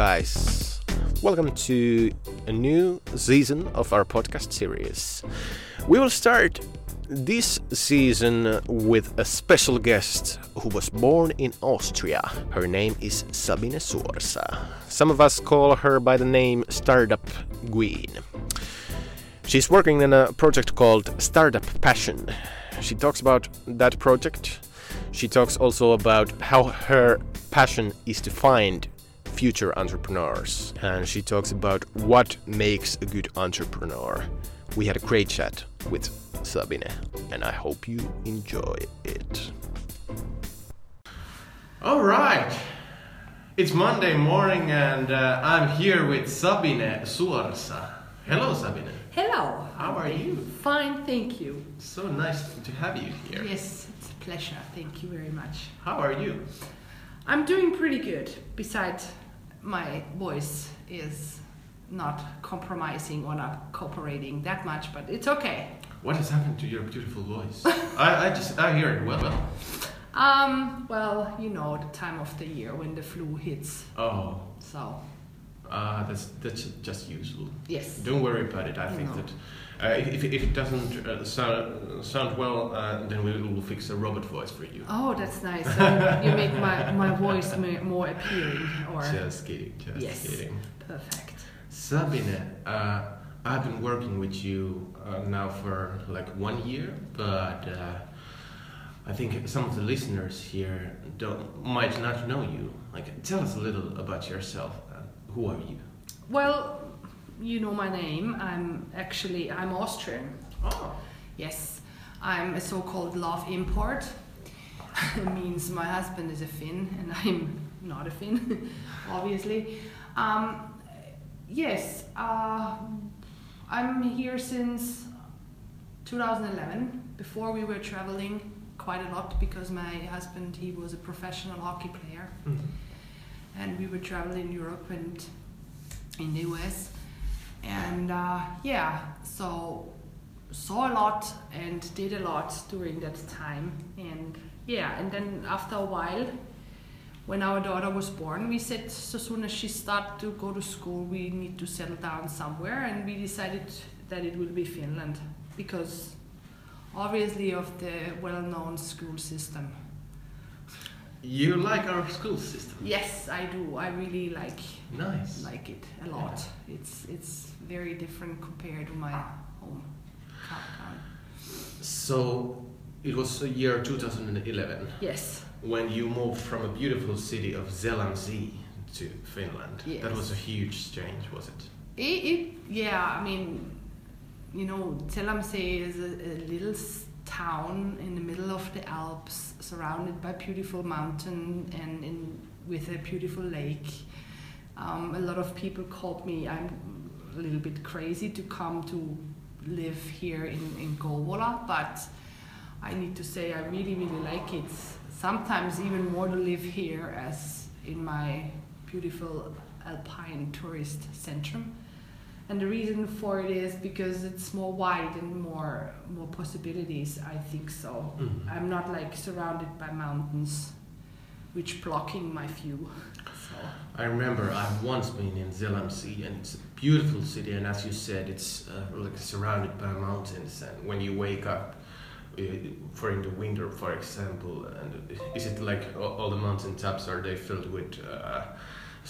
Guys. Welcome to a new season of our podcast series. We will start this season with a special guest who was born in Austria. Her name is Sabine Suorsa. Some of us call her by the name Startup Queen. She's working in a project called Startup Passion. She talks about that project. She talks also about how her passion is to find future entrepreneurs. And she talks about what makes a good entrepreneur. We had a great chat with Sabine, and I hope you enjoy it. All right. It's Monday morning, and uh, I'm here with Sabine Suorsa. Hello, Sabine. Hello. How are you? Fine, thank you. So nice to have you here. Yes, it's a pleasure. Thank you very much. How are you? I'm doing pretty good. Besides, my voice is not compromising or not cooperating that much, but it's okay. What has happened to your beautiful voice? I, I just I hear it well. well. Um, well, you know the time of the year when the flu hits. Oh, So, uh, that's that's just useful. yes. Don't worry about it. I think No. that uh, if, if it doesn't uh, sound sound well, uh, then we will fix a robot voice for you. Oh, that's nice. So you make my, my voice more appealing or Just kidding. Just Yes. kidding. perfect. Sabine, uh, I've been working with you uh, now for like one year, but uh, I think some of the listeners here don't might not know you. Like, tell us a little about yourself. Who are you? Well, you know my name. I'm actually I'm Austrian. Oh, Yes, I'm a so-called love import. it means my husband is a Finn and I'm not a Finn, obviously. Um, yes, uh, I'm here since 2011. Before we were traveling quite a lot because my husband he was a professional hockey player mm. And we would travel in Europe and in the US. And uh, yeah, so saw a lot and did a lot during that time. And yeah, and then after a while, when our daughter was born, we said so soon as she started to go to school, we need to settle down somewhere, and we decided that it will be Finland because obviously of the well-known school system. You like our school system? Yes, I do. I really like Nice. like it a lot. It's it's very different compared to my home town. So, it was the year 2011 Yes, when you moved from a beautiful city of Zell am See to Finland. Yes. That was a huge change, was it? it, it yeah. I mean, you know, Zell am See is a, a little town in the middle of the Alps, surrounded by beautiful mountain and in with a beautiful lake. Um, a lot of people called me. I'm a little bit crazy to come to live here in in Kouvola, but I need to say I really really like it. Sometimes even more to live here as in my beautiful alpine tourist centrum. And the reason for it is because it's more wide and more more possibilities. I think so. Mhm. I'm not like surrounded by mountains, which blocking my view. So I remember I've once been in Zell am See and it's a beautiful city and as you said it's uh, like surrounded by mountains and when you wake up uh, for in the winter for example and is it like all, all the mountain tops are they filled with uh,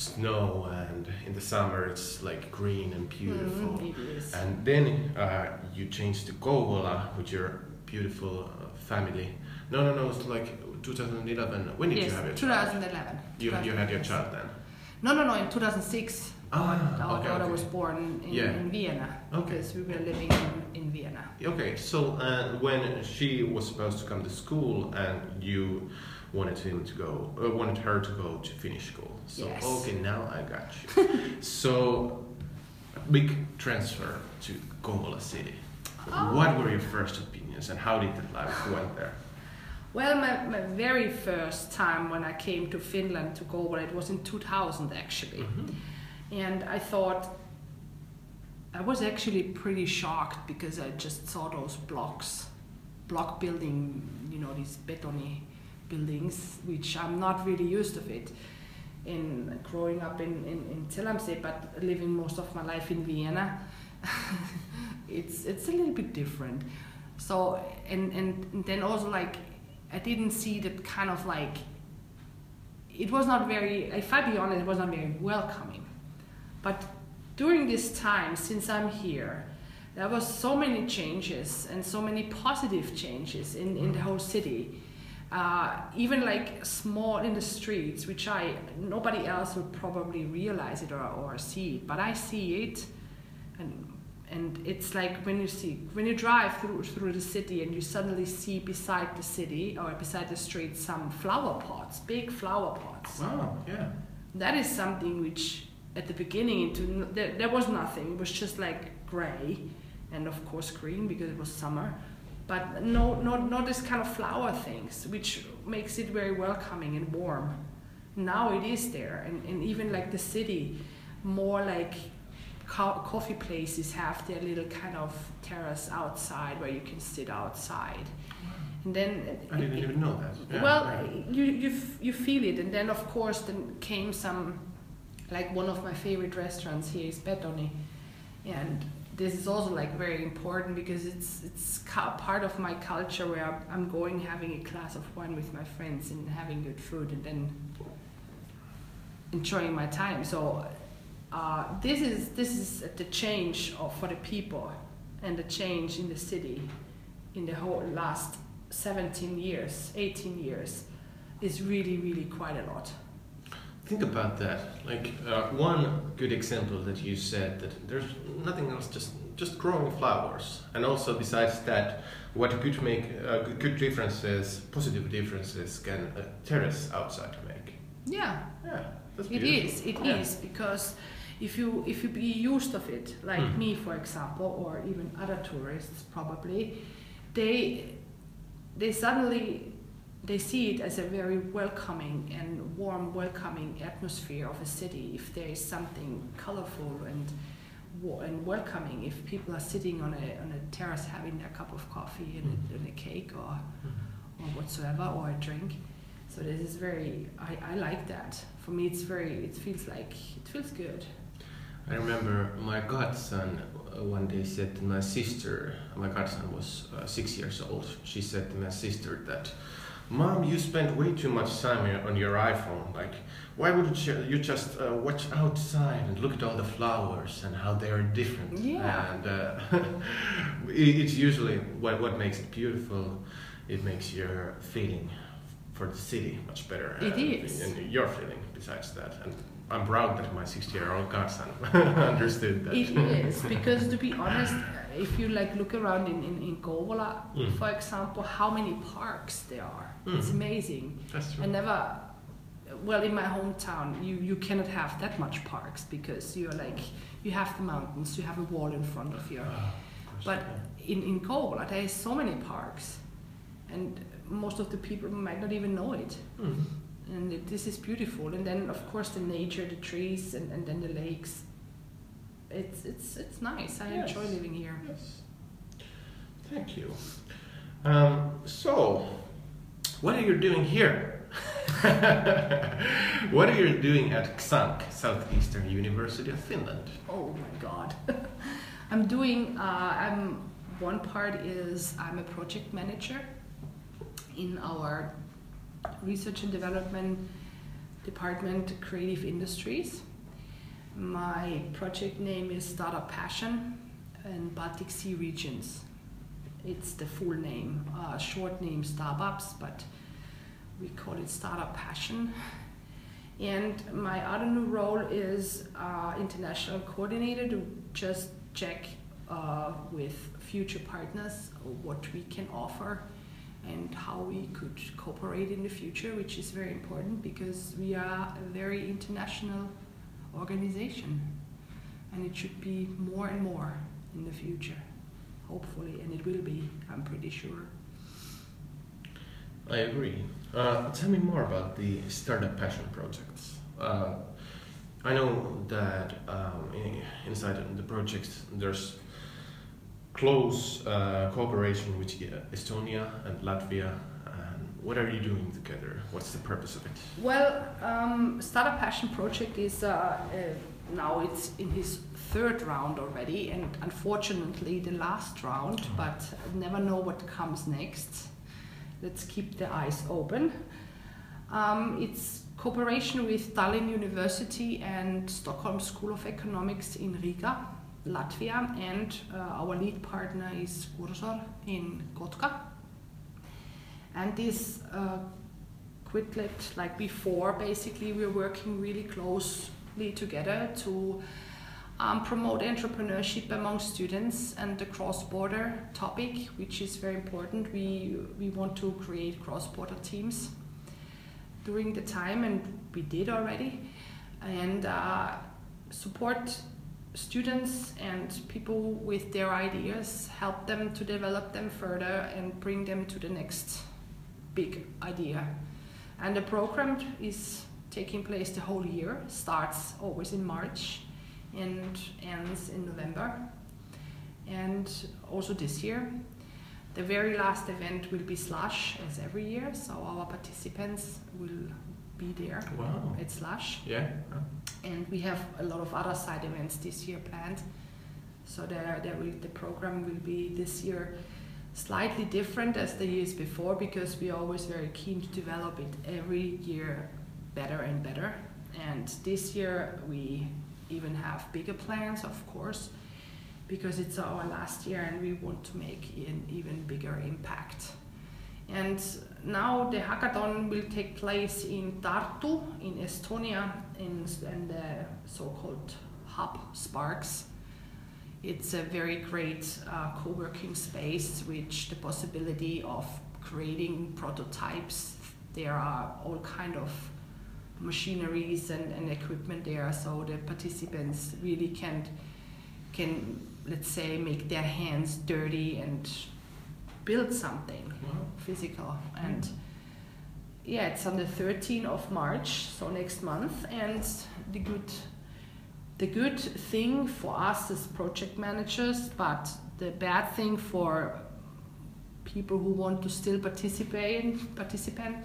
snow and in the summer it's like green and beautiful Mm, and then uh, you change to Kouvola with your beautiful uh, family no no no it's like 2011 when did yes, you have your child 2011. you, you had your child then No, no, no. In 2006, Ah, our okay, daughter okay. was born in, Yeah. in Vienna Okay. because we were living in, in Vienna. Okay, so uh, when she was supposed to come to school and you wanted him to go, uh, wanted her to go to Finnish school. So Yes. okay, now I got you. so big transfer to Kouvola city. Oh. What were your first opinions and how did the life went there? Well, my, my very first time when I came to Finland to go, well, it was in 2000 actually. Mhm. And I thought, I was actually pretty shocked because I just saw those blocks, block building, you know, these betony buildings, which I'm not really used of it. in growing up in, in, in Zell but living most of my life in Vienna, it's it's a little bit different. So and and then also like I didn't see that kind of like it was not very if I be honest, it was not very welcoming. But during this time, since I'm here, there was so many changes and so many positive changes in, in the whole city. Uh, even like small in the streets, which I nobody else would probably realize it or, or see it, but I see it, and and it's like when you see when you drive through through the city and you suddenly see beside the city or beside the street some flower pots, big flower pots. Wow, yeah. That is something which at the beginning into there, there was nothing. It was just like gray and of course green because it was summer but no not not this kind of flower things which makes it very welcoming and warm. Now it is there and, and even like the city more like co- coffee places have their little kind of terrace outside where you can sit outside. And then I didn't it, even know that. Yeah, well, you you f- you feel it, and then of course then came some, like one of my favorite restaurants here is Betoni, and this is also like very important because it's it's part of my culture where I'm going having a glass of wine with my friends and having good food and then enjoying my time. So uh, this is this is the change of, for the people and the change in the city in the whole last 17 years, 18 years is really really quite a lot think about that. Like uh, one good example that you said that there's nothing else, just just growing flowers, and also besides that, what could make uh, good differences, positive differences, can a terrace outside make. Yeah. Yeah. It is. It yeah. is because if you if you be used of it, like mm. me for example, or even other tourists probably, they they suddenly they see it as a very welcoming and warm, welcoming atmosphere of a city. If there is something colorful and and welcoming, if people are sitting on a on a terrace having their cup of coffee and, mm. and a cake or mm-hmm. or whatsoever or a drink. So this is very. I, I like that. For me, it's very. It feels like it feels good. I remember my godson uh, one day said to my sister. My godson was uh, six years old. She said to my sister that Mom, you spend way too much time on your iPhone. Like, why wouldn't you just uh, watch outside and look at all the flowers and how they are different? Yeah. And uh, it's usually what, what makes it beautiful. It makes your feeling for the city much better. It uh, is. And your feeling besides that. And I'm proud that my 60 year old godson understood that. It is, because to be honest, if you like look around in, in, in Kouvola, mm. for example, how many parks there are. Mm. It's amazing. That's true. I never, well, in my hometown, you, you cannot have that much parks because you're like, you have the mountains, you have a wall in front of you. Oh, but in, in Kouvola, there is so many parks. And most of the people might not even know it. Mm and it, this is beautiful. And then of course the nature, the trees, and, and then the lakes. It's it's it's nice. I yes. enjoy living here. Yes. Thank you. Um, so, what are you doing here? what are you doing at XAMK, Southeastern University of Finland? Oh my God. I'm doing. Uh, I'm one part is I'm a project manager in our research and development department, creative industries. My project name is Startup Passion and Baltic Sea Regions. It's the full name, uh, short name Starbups, but we call it Startup Passion. And my other new role is uh, international coordinator to just check uh, with future partners what we can offer and how we could cooperate in the future, which is very important because we are a very international organization and it should be more and more in the future, hopefully, and it will be, I'm pretty sure. I agree. Uh, tell me more about the Startup Passion projects. Uh, I know that um, in, inside the projects there's close uh, cooperation with Estonia and Latvia and what are you doing together? What's the purpose of it? Well, um, Startup Passion Project is uh, uh, now it's in his third round already, and unfortunately the last round. Mhm. But never know what comes next. Let's keep the eyes open. Um, it's cooperation with Tallinn University and Stockholm School of Economics in Riga, Latvia, and uh, our lead partner is Cursor in Kotka. And this uh, Quidlet, like before, basically we're working really closely together to um, promote entrepreneurship among students and the cross-border topic, which is very important. We we want to create cross-border teams during the time, and we did already, and uh, support students and people with their ideas, help them to develop them further, and bring them to the next big idea. And the program is taking place the whole year, starts always in March and ends in November. And also this year, the very last event will be Slush as every year, so our participants will be there Wow. at Slush. Yeah. And we have a lot of other side events this year planned. So there, there will, the program will be this year slightly different as the years before because we are always very keen to develop it every year better and better. And this year we even have bigger plans, of course, because it's our last year and we want to make an even bigger impact. And now the hackathon will take place in Tartu in Estonia in, in the so-called hub Sparks. It's a very great uh, co-working space which the possibility of creating prototypes. There are all kind of machineries and, and equipment there so the participants really can can let's say make their hands dirty and build something Wow. physical and yeah it's on the 13th of march so next month and the good the good thing for us as project managers but the bad thing for people who want to still participate participant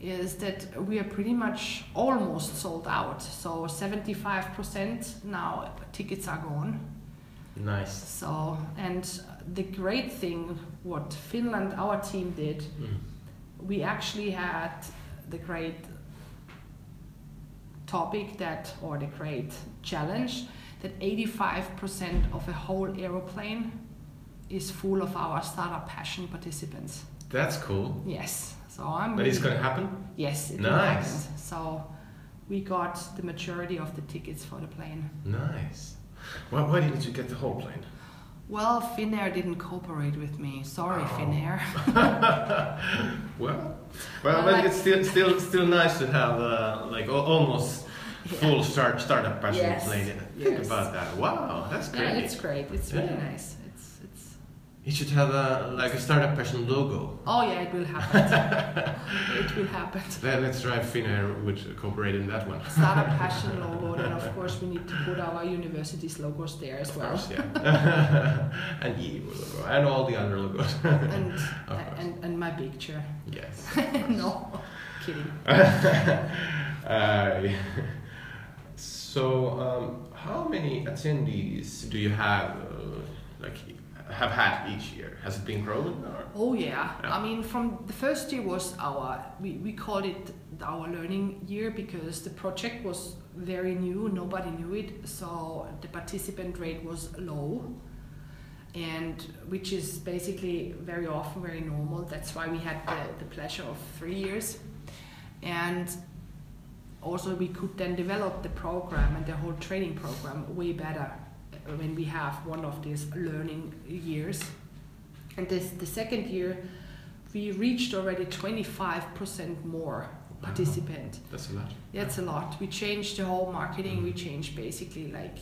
is that we are pretty much almost sold out so 75% now tickets are gone Nice. so, and the great thing, what Finland, our team did, Mm. we actually had the great topic that, or the great challenge, that 85% of a whole aeroplane is full of our startup passion participants. That's cool. Yes. So I'm. But it's gonna happen. Yes, it Nice. happen. So we got the majority of the tickets for the plane. Nice. Why, why didn't you get the whole plane? Well, Finnair didn't cooperate with me. Sorry, Oh. Finnair. Well, well, Well, but like- it's still still still nice to have uh, like almost Yeah. full start startup passion Yes, plane. Think yes. about that. Wow, that's great. Yeah, it's great. It's really nice. It's. Should have a like a startup passion logo. Oh yeah, it will happen. it will happen. Let, let's try Finnair would cooperate in that one. Startup passion logo, and of course we need to put our university's logos there as Of well. course, yeah. and Evo logo and all the other logos. And, and and my picture. yes. no, kidding. uh, so, um, how many attendees do you have? Uh, like, have had each year? Has it been growing? Or? Oh yeah. Yeah. I mean, from the first year was our we, we called it our learning year because the project was very new. Nobody knew it, so the participant rate was low, and which is basically very often very normal. That's why we had the, the pleasure of three years, and also we could then develop the program and the whole training program way better when we have one of these learning years. And this the second year, we reached already 25% more participant. That's a lot. That's a lot. We changed the whole marketing. We changed basically like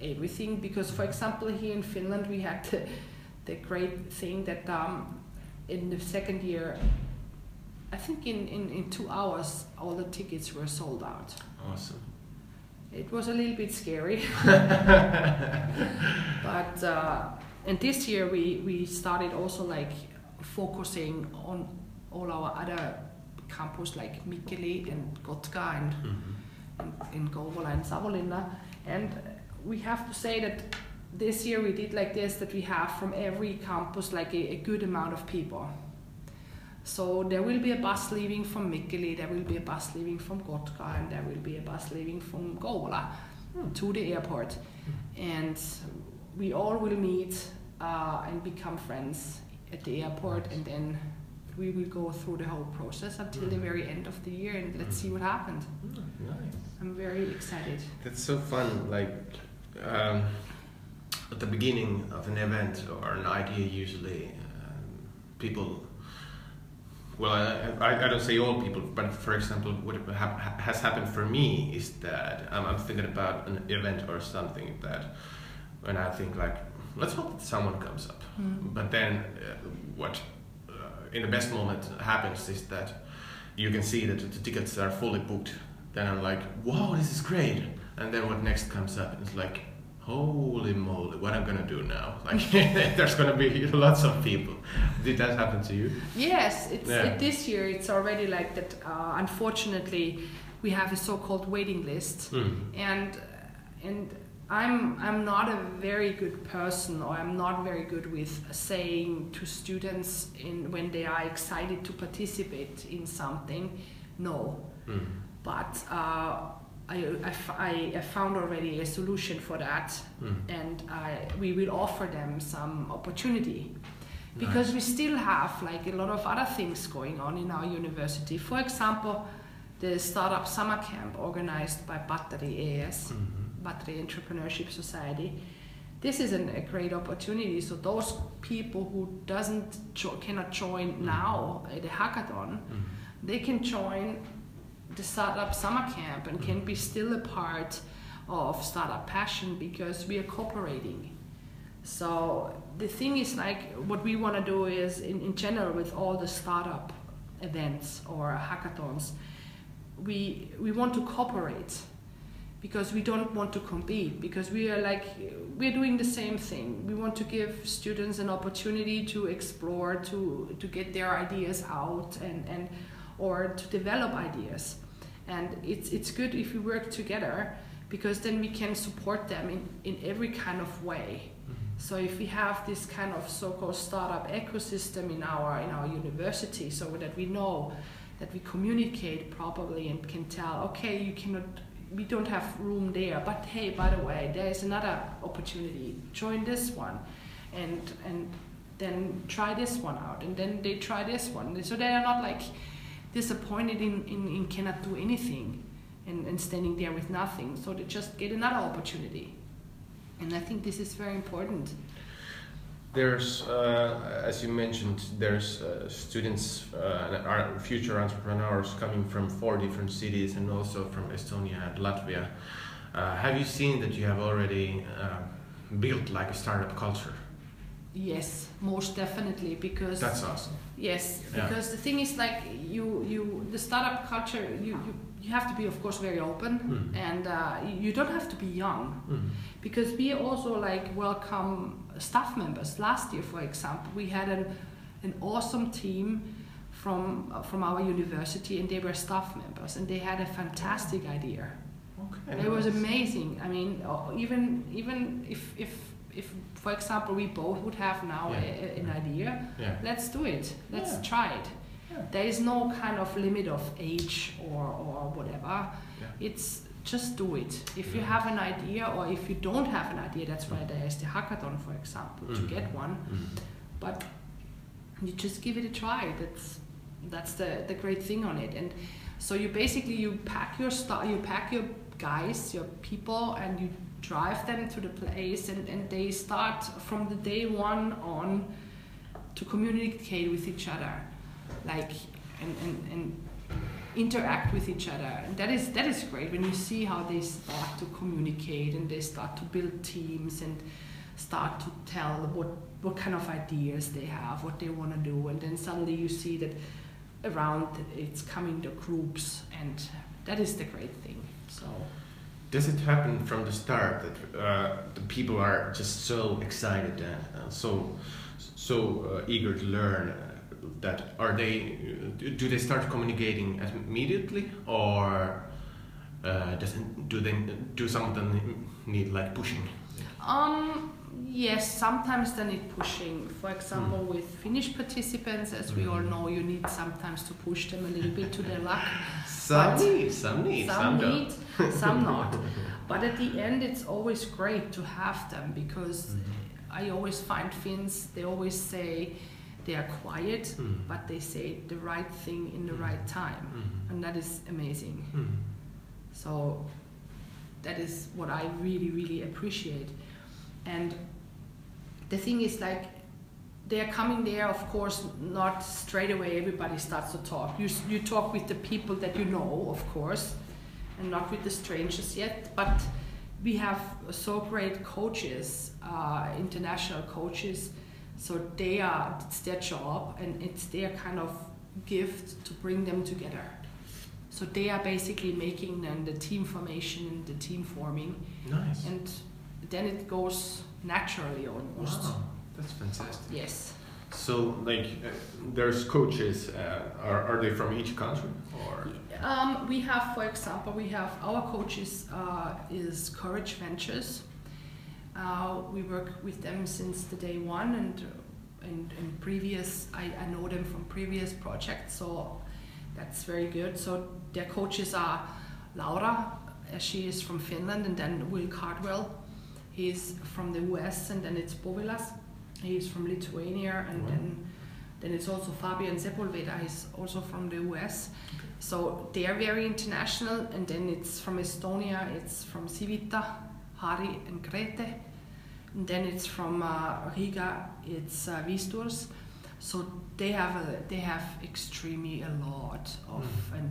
everything because, for example, here in Finland, we had the, the great thing that um, in the second year, I think in, in, in two hours, all the tickets were sold out. Awesome. It was a little bit scary. but uh, and this year we we started also like focusing on all our other campus like Mikkeli and Kotka and Mm-hmm. in, in Kouvola and Savonlinna. And we have to say that this year we did like this that we have from every campus like a, a good amount of people. So there will be a bus leaving from Mikkeli, there will be a bus leaving from Kotka, and there will be a bus leaving from Kouvola to the airport. And we all will meet uh, and become friends at the airport, and then we will go through the whole process until the very end of the year, and let's see what happens. Nice. I'm very excited. That's so fun. Like um, at the beginning of an event or an idea, usually um, people. Well, I, I, I don't say all people, but for example, what ha- has happened for me is that I'm, I'm thinking about an event or something that, when I think like, let's hope that someone comes up. Mm. But then, uh, what uh, in the best moment happens is that you can see that the tickets are fully booked. Then I'm like, wow, this is great. And then what next comes up is like, holy moly, what I'm gonna do now? Like, there's gonna be lots of people. Did that happen to you? Yes, it's Yeah. it, this year. It's already like that. Uh, unfortunately, we have a so-called waiting list, and and I'm I'm not a very good person, or I'm not very good with saying to students in when they are excited to participate in something, no. Mm. But uh, I, I, I found already a solution for that, Mm. and I, we will offer them some opportunity because we still have like a lot of other things going on in our university. For example, the startup summer camp organized by Battery AS, Mhm. Battery Entrepreneurship Society. This is an, a great opportunity. So those people who doesn't jo- cannot join now at the hackathon, Mm. they can join the startup summer camp and can be still a part of startup passion because we are cooperating. So the thing is like what we want to do is in, in general with all the startup events or hackathons we we want to cooperate because we don't want to compete because we are like we're doing the same thing. We want to give students an opportunity to explore to to get their ideas out and and or to develop ideas. And it's it's good if we work together because then we can support them in, in every kind of way. Mm-hmm. So if we have this kind of so-called startup ecosystem in our in our university so that we know that we communicate properly and can tell okay you cannot we don't have room there but hey by the way there is another opportunity join this one. And and then try this one out and then they try this one. So they are not like disappointed in, in, in cannot do anything and, and standing there with nothing so they just get another opportunity and i think this is very important There's, uh, as you mentioned, there's uh, students uh, future entrepreneurs coming from four different cities and also from Estonia and Latvia. Uh, have you seen that you have already uh, built like a startup culture? Yes most definitely because That's awesome. Yes, Yeah. because the thing is like you you the startup culture you you, you have to be of course very open Mm. and uh, you- don't have to be young Mm. because we also like welcome staff members. Last year, for example, we had an an awesome team from uh, from our university and they were staff members and they had a fantastic idea. Okay. It was amazing. I mean, uh, even even if if if for example we both would have now Yeah. a, a- an idea, Yeah. let's do it let's Yeah. try it Yeah. there is no kind of limit of age or, or whatever Yeah. it's just do it if you have an idea or if you don't have an idea that's why there is the hackathon for example to Mhm. get one Mm. but you just give it a try that's that's the, the great thing on it and so you basically you pack your stuff you pack your guys your people and you drive them to the place and, and they start from the day one on to communicate with each other like and, and, and interact with each other. And that is that is great when you see how they start to communicate and they start to build teams and start to tell what what kind of ideas they have what they want to do. And then suddenly you see that around it's coming the groups and that is the great thing. So Does it happen from the start that uh, the people are just so excited and uh, so so uh, eager to learn? that are they do they start communicating immediately or uh, does do they do some of them need like pushing? Um, yes, sometimes they need pushing. For example, Mm. with Finnish participants, as we all Mm. know, you need sometimes to push them a little bit to their luck. Some But need, some need, some some, don't. need, some not. But at the end, it's always great to have them because Mm-hmm. I always find Finns, they always say they are quiet, Mm. but they say the right thing in the right time. Mm. And that is amazing. Mm. So that is what I really, really appreciate. And the thing is, like, they're coming there, of course, not straight away everybody starts to talk. You, you talk with the people that you know, of course, and not with the strangers yet. But we have so great coaches, uh, international coaches, so they are, it's their job and it's their kind of gift to bring them together. So they are basically making then the team formation and the team forming, Nice. and then it goes naturally almost. Wow, that's fantastic. Yes. So, like, uh, there's coaches. Uh, are, are they from each country or? Um, we have, for example, we have our coaches uh, is Courage Ventures. Uh, we work with them since the day one, and and, and previous I, I know them from previous projects, so that's very good. So their coaches are Laura, uh, she is from Finland, and then Will Cardwell, he's from the US, and then it's Povilas, he's from Lithuania, and Wow. then then it's also Fabian Sepulveda, he's also from the US. So they are very international, and then it's from Estonia, it's from Civita, Hari, and Grete. And then it's from uh, Riga, it's uh, Viesturs. So they have a, they have extremely a lot of Mm. and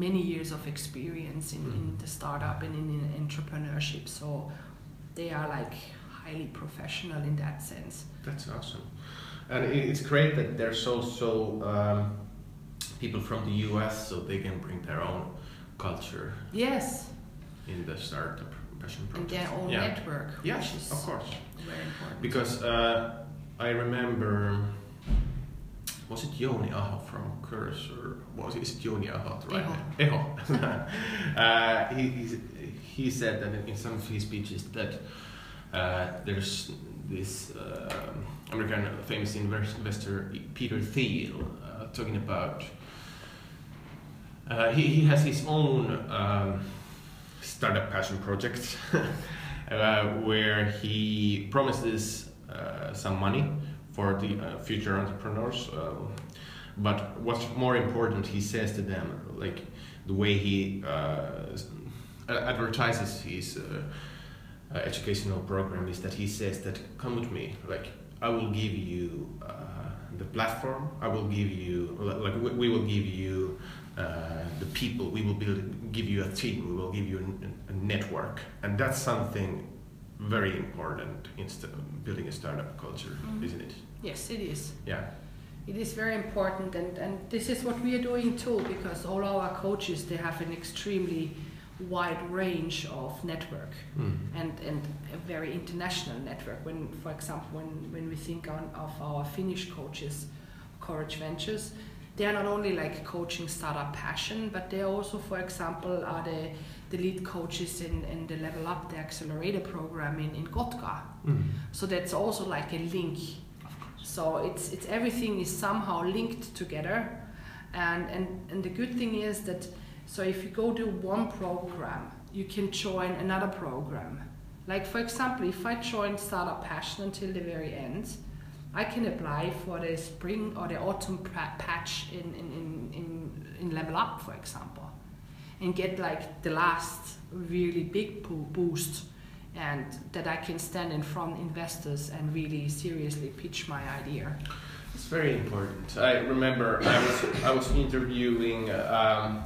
many years of experience in, in Mm. the startup and in, in entrepreneurship. So they are like highly professional in that sense. That's awesome. And it's great that there's also um, people from the US so they can bring their own culture Yes, in the startup passion and project. their own yeah. network, Yes, of course. very important. Because uh, I remember, was it Joni Aho from Cursor was it, is it Joni Aho? Right? Eho. Eho. uh, he, he, said that in, some of his speeches that uh, there's this uh, American famous investor Peter Thiel uh, talking about. Uh, he, he has his own um, startup passion project uh, where he promises uh, some money for the future entrepreneurs. Um, but what's more important, he says to them, like the way he advertises his uh, uh, educational program is that he says that come with me, like I will give you uh, the platform, I will give you, like we, we will give you uh, the people, we will build, give you a team, we will give you a, a network, and that's something very important in st- building a startup culture, Mhm. isn't it? Yes, it is. Yeah. It is very important, and, and this is what we are doing too, because all our coaches they have an extremely wide range of network Mm. and, and a very international network. When, for example, when, when we think on, of our Finnish coaches, Courage Ventures, they are not only like coaching startup passion, but they also, for example, are the, the lead coaches in, in the Level Up, the accelerator program in, in Kotka. Mm. So that's also like a link. So it's it's everything is somehow linked together, and and and the good thing is that so if you go to one program, you can join another program. Like for example, if I join Startup Passion until the very end, I can apply for the spring or the autumn patch in in, in, in Level Up, for example, and get like the last really big boost and that I can stand in front investors and really seriously pitch my idea. It's very important. I remember I was I was interviewing um,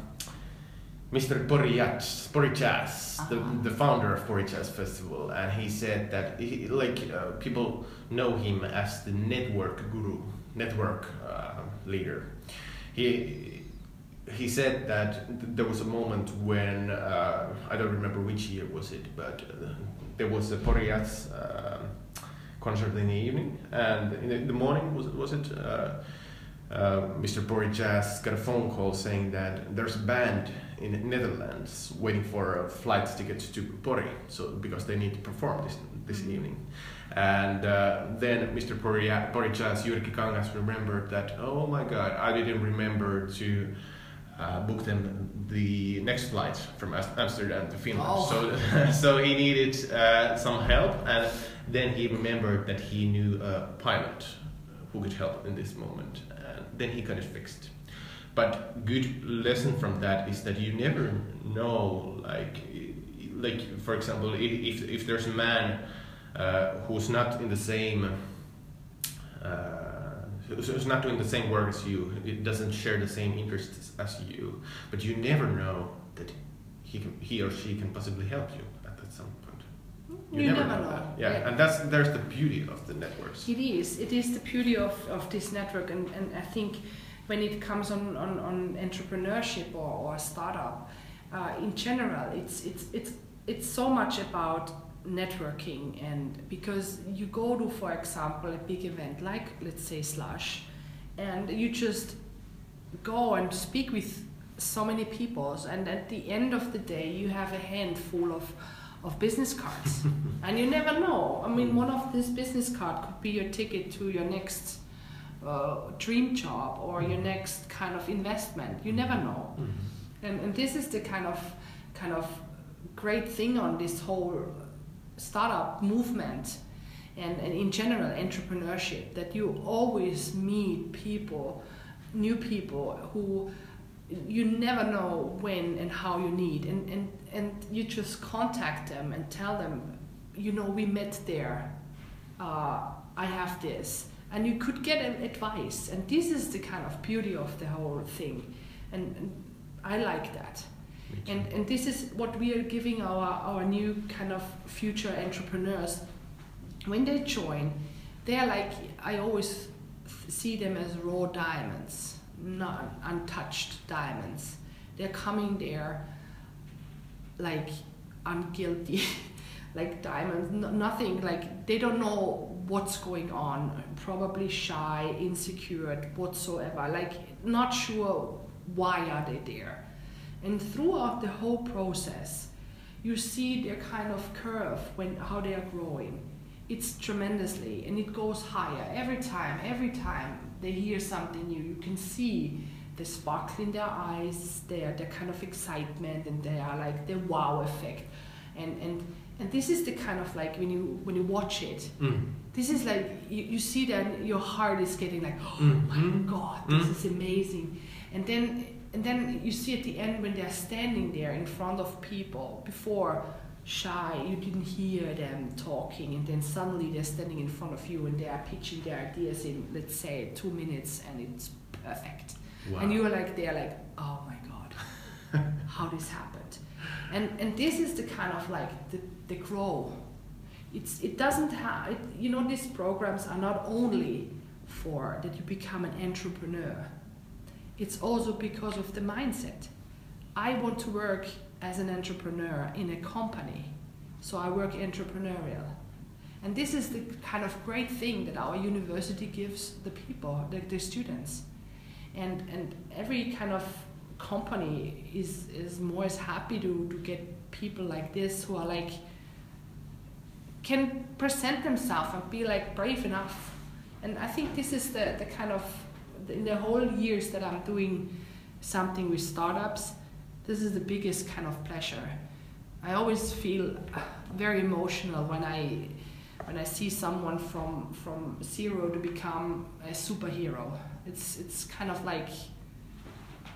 Mr. Pori Jazz the, Uh-huh. the founder of Pori Jazz Festival, and he said that he, like uh, people know him as the network guru, network uh, leader. He he said that th- there was a moment when uh, I don't remember which year was it, but uh, there was a Pori Jazz uh, concert in the evening, and in the- the morning was was it. Uh, uh, Mr. Jazz got a phone call saying that there's a band in Netherlands waiting for a flight ticket to Pori, so because they need to perform this this Mhm. evening. And uh, then Mr. Pori- Boris Jazz, Jyrki Kangas remembered that, oh my god, I didn't remember to uh, book them the next flight from Amsterdam to Finland. Oh. So, so he needed uh, some help, and then he remembered that he knew a pilot who could help in this moment, and then he got it fixed. But good lesson from that is that you never know, like, like for example, if if, there's a man uh, who's not in the same. Uh, who's not doing the same work as you, it doesn't share the same interests as you, but you never know that he can, he or she can possibly help you at that some point. You, never, know. that. Yeah, and that's there's the beauty of the networks. It is. It is the beauty of, of this network, and, and I think when it comes on, on, on entrepreneurship or, or startup, uh, in general, it's it's it's it's so much about networking, and because you go to, for example, a big event like let's say Slush, and you just go and speak with so many people, and at the end of the day, you have a handful of of business cards. And you never know. I mean one of these business card could be your ticket to your next uh, dream job or your next kind of investment. You never know. And, and this is the kind of kind of great thing on this whole startup movement and, and in general entrepreneurship that you always meet people new people who you never know when and how you need. And, and, and you just contact them and tell them you know we met there. Uh, i have this and you could get an advice. And this is the kind of beauty of the whole thing. And, and i like that. And, and this is what we are giving our, our new kind of future entrepreneurs. When they join they're like i always see them as raw diamonds not untouched diamonds. They're coming there like I'm guilty, like diamonds, no, nothing, like they don't know what's going on, probably shy, insecure, whatsoever, like not sure why are they there. And throughout the whole process, you see their kind of curve when how they are growing. It's tremendously and it goes higher every time, every time they hear something new. You can see the sparkle in their eyes, their their kind of excitement, and they are like the wow effect, and and and this is the kind of like when you when you watch it, Mm. this is like you, you see that your heart is getting like oh Mm. my Mm. god, this Mm. is amazing, and then and then you see at the end when they're standing there in front of people before shy you didn't hear them talking and then suddenly they're standing in front of you and they are pitching their ideas in let's say two minutes and it's perfect Wow. and you are like they're like oh my god how this happened and and this is the kind of like the, the grow it's it doesn't have you know these programs are not only for that you become an entrepreneur. It's also because of the mindset. I want to work as an entrepreneur in a company so i work entrepreneurial. And this is the kind of great thing that our university gives the people the, the students. And and every kind of company is is more as happy to to get people like this who are like can present themselves and be like brave enough. And i think this is the the kind of in the whole years that i'm doing something with startups this is the biggest kind of pleasure. I always feel very emotional when i when i see someone from from zero to become a superhero. It's it's kind of like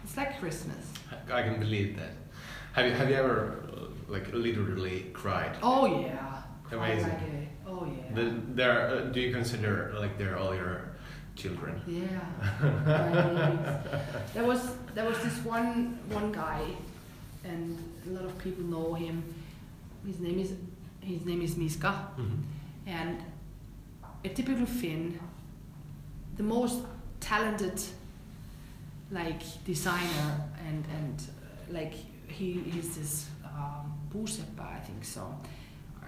it's like christmas. I can believe that. Have you have you ever like literally cried? oh yeah Amazing. like a- oh yeah The, there, uh, do you consider like they're all your children? Yeah. There was there was this one one guy, and a lot of people know him. His name is his name is Miska, Mhm. and a typical Finn, the most talented like designer and and uh, like he is this um, Busepa, I think so,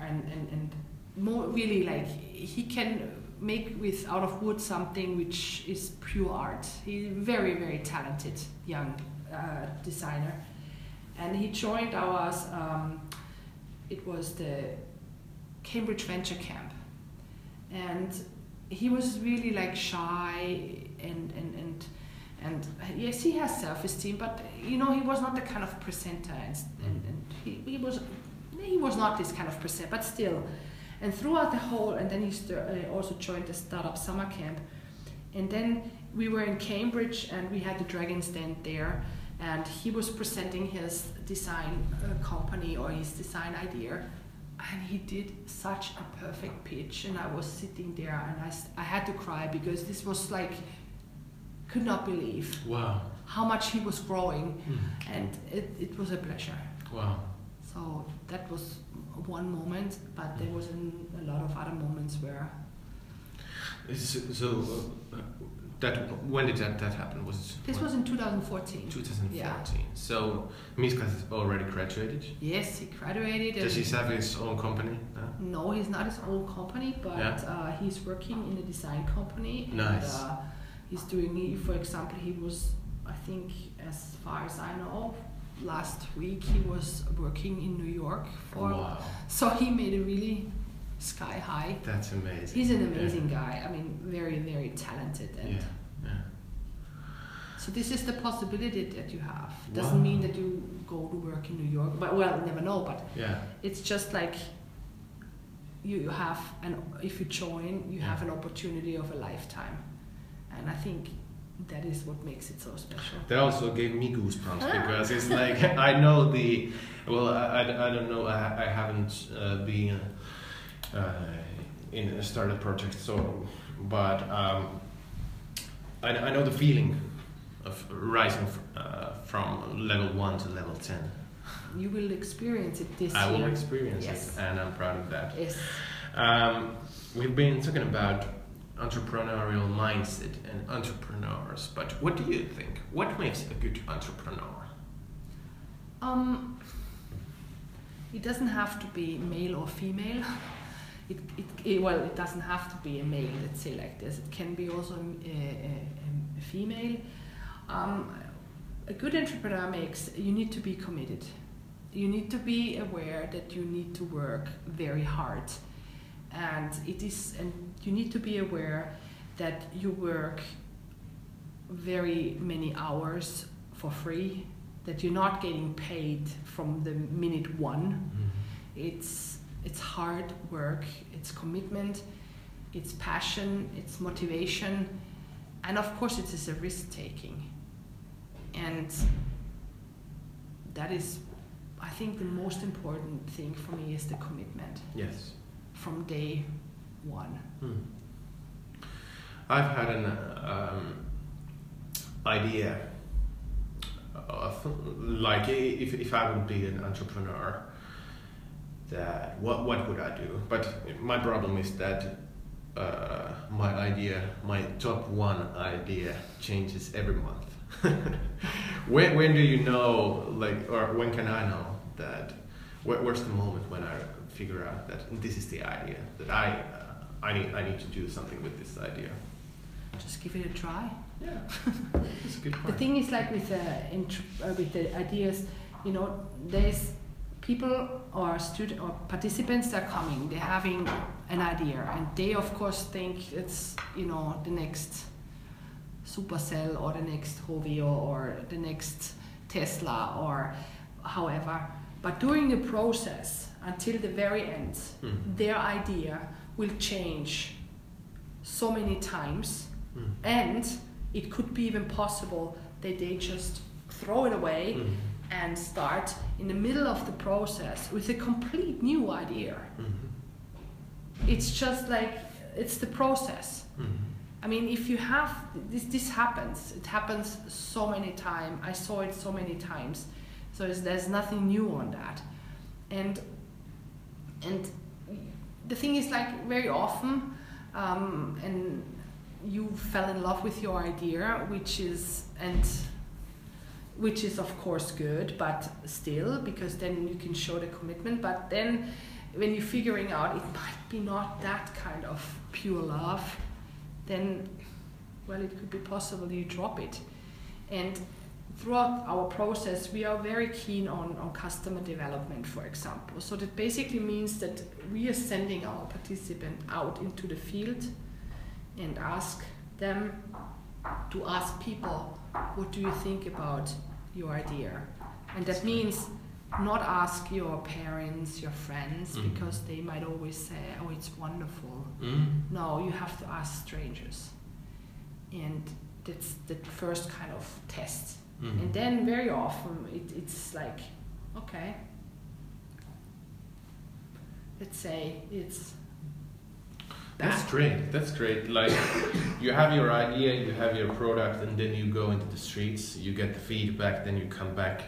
and and and more really like he can make with out of wood something which is pure art. He's very very talented young uh, designer, and he joined ours. Um, it was the Cambridge Venture Camp, and he was really like shy and and and and yes he has self-esteem but you know he was not the kind of presenter and, and, and he, he was he was not this kind of presenter but still. And throughout the whole and then he st- uh, also joined the startup summer camp. And then we were in cambridge and we had the dragon stand there and he was presenting his design uh, company or his design idea. And he did such a perfect pitch and i was sitting there and I, I had to cry because this was like could not believe wow. how much he was growing. Mm. and it, it was a pleasure. Wow so that was one moment but there was a lot of other moments where so uh, that when did that, that happen? Was this was in 2014. 2014. Yeah. So Miska has already graduated. Yes, he graduated. Does he have his own company? No, no he's not his own company, but yeah. uh, he's working in a design company. Nice. And, uh, he's doing. For example, he was, I think, as far as I know, last week he was working in New York for. Oh, wow. So he made a really sky high. That's amazing. He's an amazing yeah. guy. I mean, very, very talented. And yeah. yeah. So this is the possibility that you have. Doesn't wow. mean that you go to work in New York, but well, never know. But yeah, it's just like you have an if you join, you yeah. have an opportunity of a lifetime, and I think that is what makes it so special. That also gave me goosebumps because it's like I know the well I, I, I don't know I, I haven't uh, been uh, in a startup project. So, but um, I, I know the feeling of rising uh, from level one to level ten. You will experience it this I year. I will experience yes. it, and I'm proud of that. Yes. Um, we've been talking about entrepreneurial mindset and entrepreneurs, but what do you think? What makes a good entrepreneur? Um, it doesn't have to be male or female. it, it, it, well, it doesn't have to be a male, let's say like this. It can be also a, a, a female. Um, a good entrepreneur makes, you need to be committed. You need to be aware that you need to work very hard. And it is, and you need to be aware that you work very many hours for free, that you're not getting paid from the minute one. Mm-hmm. It's it's hard work, it's commitment, it's passion, it's motivation, and of course, it is a risk taking. And that is, I think, the most important thing for me is the commitment. Yes. From day one. Hmm. I've had an um, idea of like if, if I would be an entrepreneur that what what would I do? But my problem is that uh, my idea, my top one idea, changes every month. when when do you know, like, or when can I know that? Where, where's the moment when I figure out that this is the idea that I I need I need to do something with this idea? Just give it a try. Yeah, that's a good point. The thing is, like with the uh, with the ideas, you know, there's people or student or participants are coming they're having an idea and they of course think it's you know the next supercell or the next Rovio or the next tesla or however but during the process until the very end mm. their idea will change so many times mm. and it could be even possible that they just throw it away mm and start in the middle of the process with a complete new idea. Mm-hmm. It's just like it's the process. Mm-hmm. I mean, if you have this, this happens. It happens so many times. I saw it so many times. So there's nothing new on that, and and the thing is like very often, um, and you fell in love with your idea, which is and which is of course good, but still because then you can show the commitment. But then when you're figuring out it might be not that kind of pure love, then well, it could be possible you drop it. And throughout our process, we are very keen on, on customer development, for example. So that basically means that we are sending our participant out into the field and ask them to ask people, what do you think about your idea? And that means not ask your parents, your friends, Mhm. because they might always say, oh, it's wonderful. Mm. No, you have to ask strangers. And that's the first kind of test. Mhm. And then very often it, it's like, okay, let's say it's That's great. That's great. Like you have your idea, you have your product, and then you go into the streets. You get the feedback. Then you come back,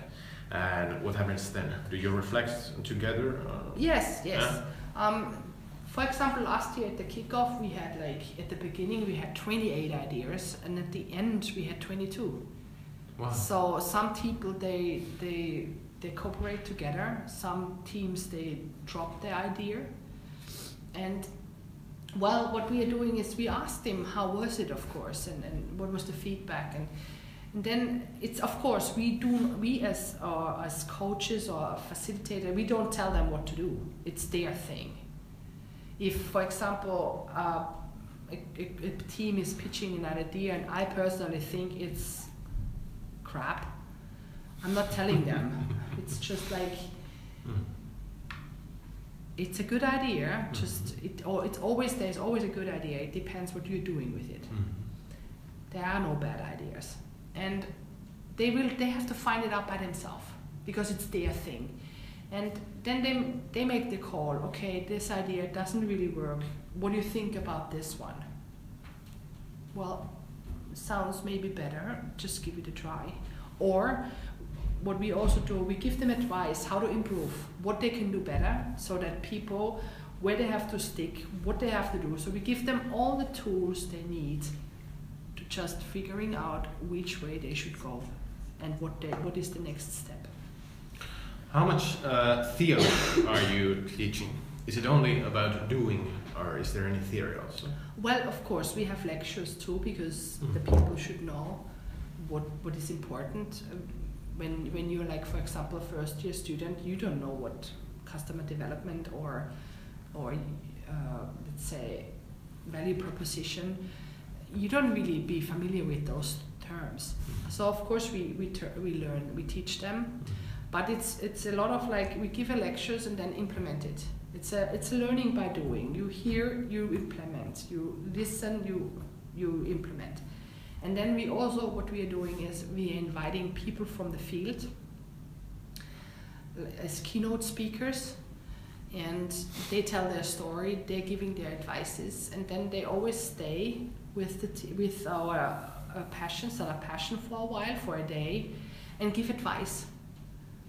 and what happens then? Do you reflect together? Uh, Yes, yes. Um, for example, last year at the kickoff, we had like at the beginning we had 28 ideas, and at the end we had 22. So some people they they they cooperate together. Some teams they drop their idea, and well, what we are doing is we ask them how was it, of course, and, and what was the feedback, and and then it's of course we do we as uh, as coaches or facilitator we don't tell them what to do. It's their thing. If, for example, uh, a, a, a team is pitching an idea and I personally think it's crap, I'm not telling them. it's just like it's a good idea. Just it. Or it's always there's always a good idea. It depends what you're doing with it. Mhm. There are no bad ideas, and they will. They have to find it out by themselves because it's their thing, and then they they make the call. Okay, this idea doesn't really work. What do you think about this one? Well, sounds maybe better. Just give it a try, or what we also do, we give them advice how to improve, what they can do better, so that people, where they have to stick, what they have to do. So we give them all the tools they need to just figuring out which way they should go and what they, what is the next step. How much uh, theory are you teaching? Is it only about doing, or is there any theory also? Well, of course, we have lectures too because Mhm. the people should know what what is important. Uh, When when you're like, for example, a first year student, you don't know what customer development or or uh, let's say value proposition. You don't really be familiar with those terms. So of course we we ter- we learn we teach them, but it's it's a lot of like we give a lectures and then implement it. It's a it's learning by doing. You hear, you implement. You listen, you you implement. And then we also what we are doing is we are inviting people from the field uh, as keynote speakers and they tell their story they're giving their advices and then they always stay with the with our uh, passions our passion for a while for a day and give advice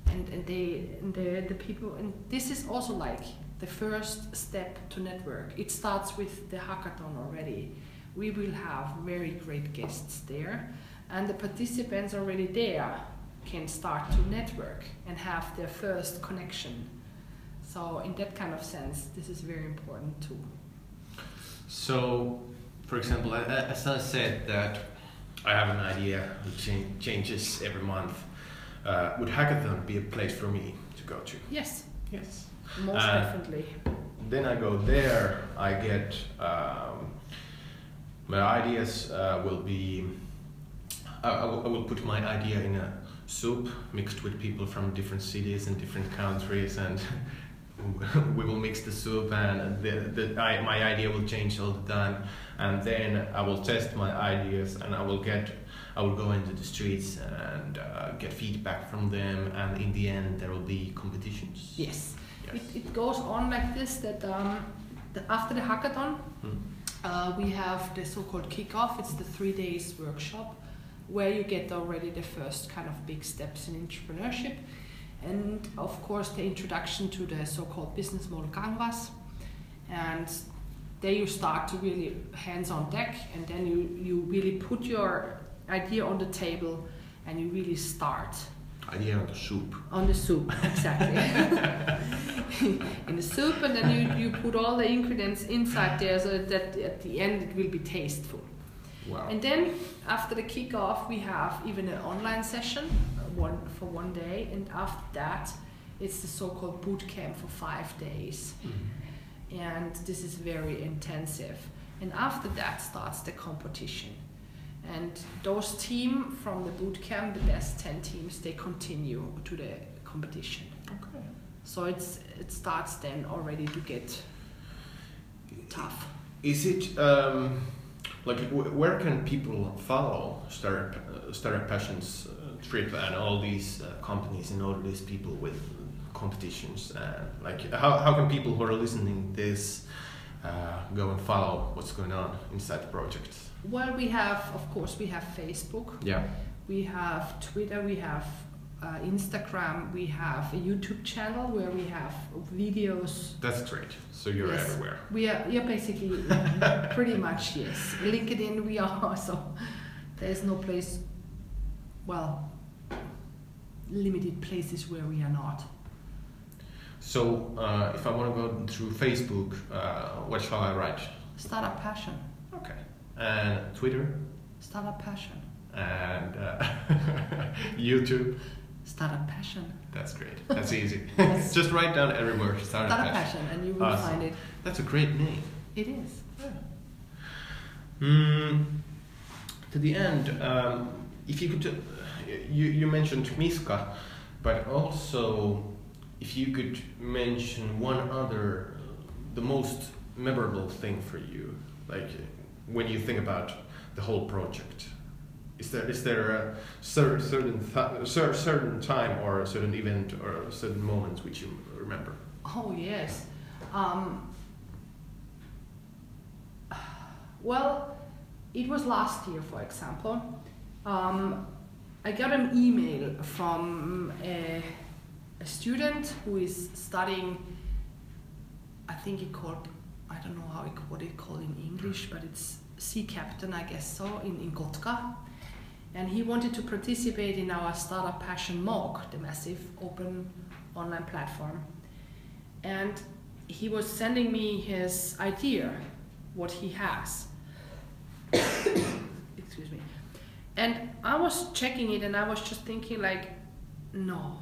and, and they and the, the people and this is also like the first step to network it starts with the hackathon already we will have very great guests there and the participants already there can start to network and have their first connection so in that kind of sense this is very important too So, for example, as I said that I have an idea which changes every month. Uh, would hackathon be a place for me to go to? yes Yes. Most Uh, definitely Then I go there. I get um, my ideas uh, will be. I, I will- I will put my idea in a soup mixed with people from different cities and different countries, and we will mix the soup, and the, the I, my idea will change all the time. And then I will test my ideas, and I will get. I will go into the streets and uh, get feedback from them, and in the end, there will be competitions. Yes. It, it goes on like this that um, the, after the hackathon, Hmm. uh, we have the so-called kickoff. It's the three days workshop where you get already the first kind of big steps in entrepreneurship, and of course the introduction to the so-called business model canvas, and there you start to really hands on deck, and then you you really put your idea on the table, and you really start. Idea on the soup. On the soup, exactly. in the soup, and then you, you put all the ingredients inside there so that at the end it will be tasteful. Wow. And then after the kickoff, we have even an online session, uh, one for one day, and after that, it's the so-called boot camp for five days, Mhm. and this is very intensive. And after that starts the competition, and those team from the boot camp, the best ten teams, they continue to the competition. Okay. So it's it starts then already to get tough. Is it um, like where can people follow Startup uh, Startup Passions uh, trip and all these uh, companies and all these people with competitions? Uh, like how how can people who are listening this uh, go and follow what's going on inside the project? Well, we have, of course, we have Facebook. Yeah. We have Twitter, we have uh, Instagram, we have a YouTube channel where we have videos. That's great. So you're Yes. everywhere. We are, yeah, basically, pretty much, yes. LinkedIn, we are also, there's no place, well, limited places where we are not. So uh, if I want to go through Facebook, uh, what shall I write? Startup passion. And Twitter startup passion, and uh, YouTube. startup passion, That's great. That's easy. Yes. Just write down everywhere. Startup startup Passion. passion, and you will Awesome. find it. That's a great name. It is. Mm, to the end, um, if you could, uh, you, you mentioned Miska, but also if you could mention one other, the most memorable thing for you, like when you think about the whole project. Is there is there a cer- certain cer- certain time or a certain event or a certain moment which you remember? Oh yes. Um, well, it was last year, for example. Um, I got an email from a, a student who is studying. I think he called. I don't know how it, what it called in English, but it's sea captain, I guess so, in, in Kotka. And he wanted to participate in our Startup Passion MOOC, the massive open online platform. And he was sending me his idea what he has. Excuse me. And i was checking it and i was just thinking like no.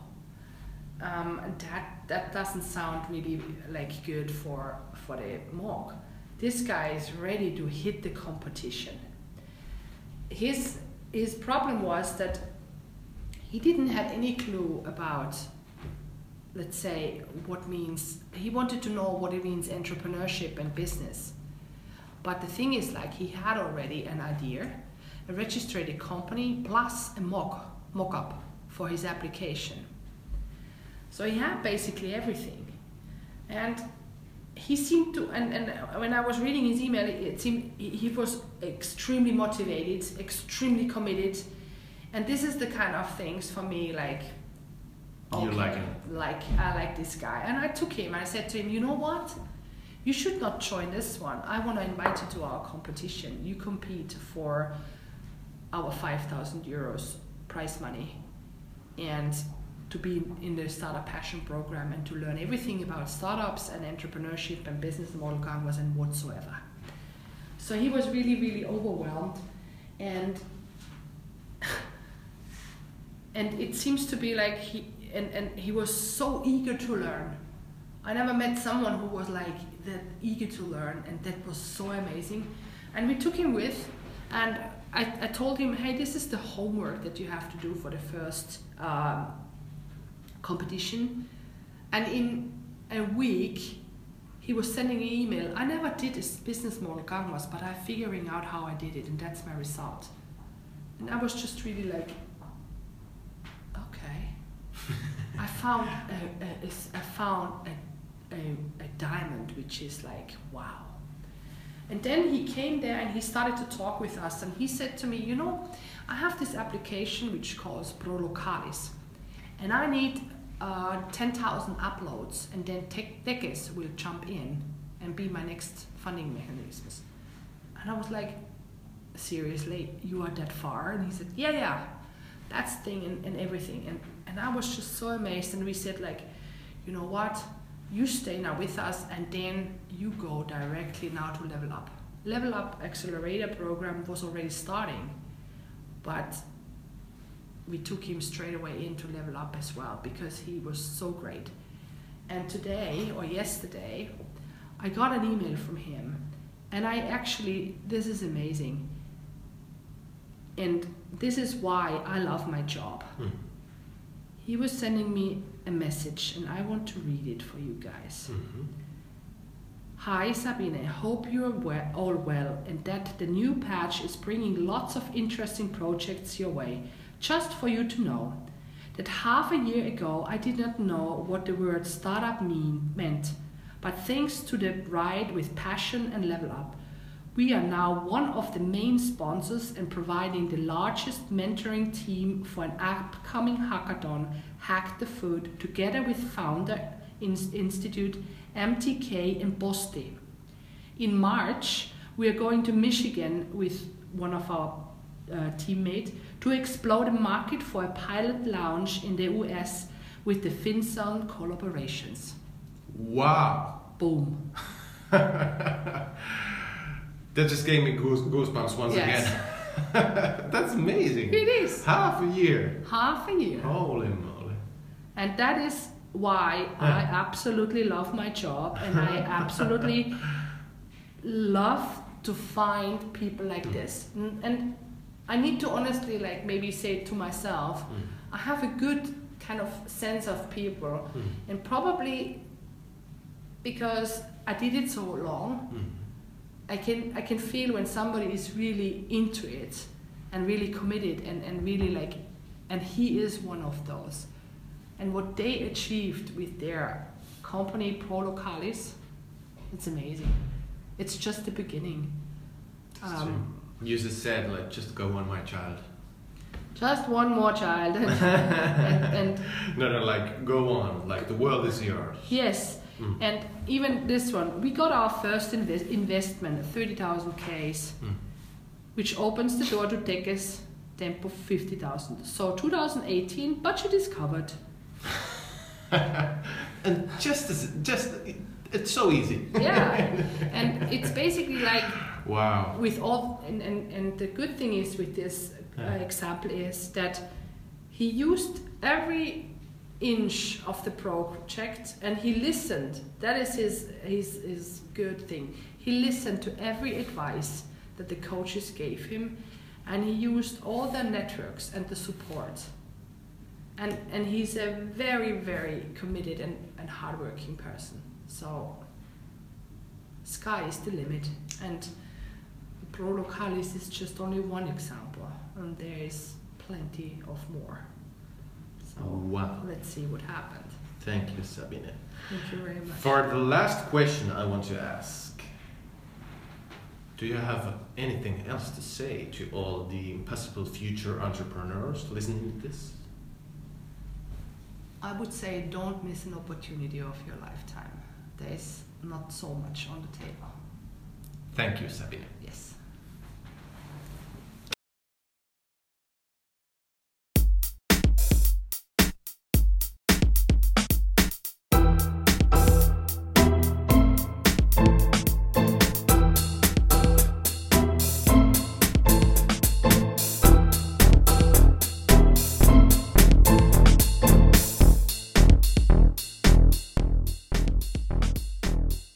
Um, that that doesn't sound really like good for for the MOOC this guy is ready to hit the competition. His his problem was that he didn't have any clue about let's say what means he wanted to know what it means entrepreneurship and business. But the thing is like he had already an idea a registered company plus a mock mock-up for his application. So he had basically everything. And he seemed to and, and when i was reading his email it seemed he he was extremely motivated extremely committed and this is the kind of things for me like You like him. like I like this guy. And I took him. And I said to him, you know what? You should not join this one. I want to invite you to our competition. You compete for our 5,000 euros prize money and to be in the Startup Passion program and to learn everything about startups and entrepreneurship and business model canvas and whatsoever. So he was really, really overwhelmed and and it seems to be like he and, and he was so eager to learn. I never met someone who was like that eager to learn, and that was so amazing. And we took him with, and I, I told him, hey, this is the homework that you have to do for the first um, competition. And in a week, he was sending an email. I never did this business model canvas, but I'm figuring out how I did it, and that's my result. And I was just really like, okay. I found a, a, a I found a, a, a diamond, which is like wow. And then he came there and he started to talk with us, and he said to me, you know, I have this application which calls Prolocalis, and I need uh, 10,000 uploads, and then Tech Tekes will jump in and be my next funding mechanisms. And I was like, seriously, you are that far? And he said, yeah, yeah. that's thing and, and everything. And, and I was just so amazed. And we said, like, you know what? You stay now with us and then you go directly now to Level Up. Level Up Accelerator program was already starting, but we took him straight away in to Level Up as well because he was so great. And today or yesterday, I got an email from him, and I actually, this is amazing. And this is why I love my job. Mm. He was sending me a message, and I want to read it for you guys. Mhm. Hi Sabine, hope you're we- all well and that the new patch is bringing lots of interesting projects your way. Just for you to know that half a year ago I did not know what the word startup mean meant, but thanks to the ride with passion and level up, we are now one of the main sponsors and providing the largest mentoring team for an upcoming hackathon, Hack the Food, together with founder Institute MTK in Boston. In March, we are going to Michigan with one of our uh, teammates to explore the market for a pilot launch in the US with the FinZone collaborations. Wow. Boom. That just gave me goose, goosebumps once Yes. again. That's amazing. It is. Half a year. Half a year. Holy moly. And that is why I absolutely love my job and I absolutely love to find people like this. And I need to honestly like maybe say to myself, Mm. I have a good kind of sense of people Mm. and probably because I did it so long, Mm. I can I can feel when somebody is really into it and really committed and, and really like and he is one of those. And what they achieved with their company Pro Localis, it's amazing. It's just the beginning. Um, you just said, like, just go on, my child. just one more child. and, and, and No, no, like, go on. Like, the world is yours. yes, Mm. and even this one, we got our first invest- investment, 30,000 Ks. Mm. which opens the door to Tekes Tempo 50,000. So 2018, budget is covered. And just as, just, it's so easy. Yeah, and it's basically like Wow. with all, and, and, and the good thing is with this uh, example is that he used every inch of the project and he listened. That is his, his, his good thing. He listened to every advice that the coaches gave him and he used all the networks and the support. And, and he's a very, very committed and, and hardworking person. So, sky is the limit. And Pro Localis is just only one example, and there is plenty of more. So, Wow. let's see what happened. Thank you, Sabine. Thank you very much. For the last question I want to ask Do you have anything else to say to all the possible future entrepreneurs listening to this? I would say don't miss an opportunity of your lifetime. There is not so much on the table. Thank you, Sabine.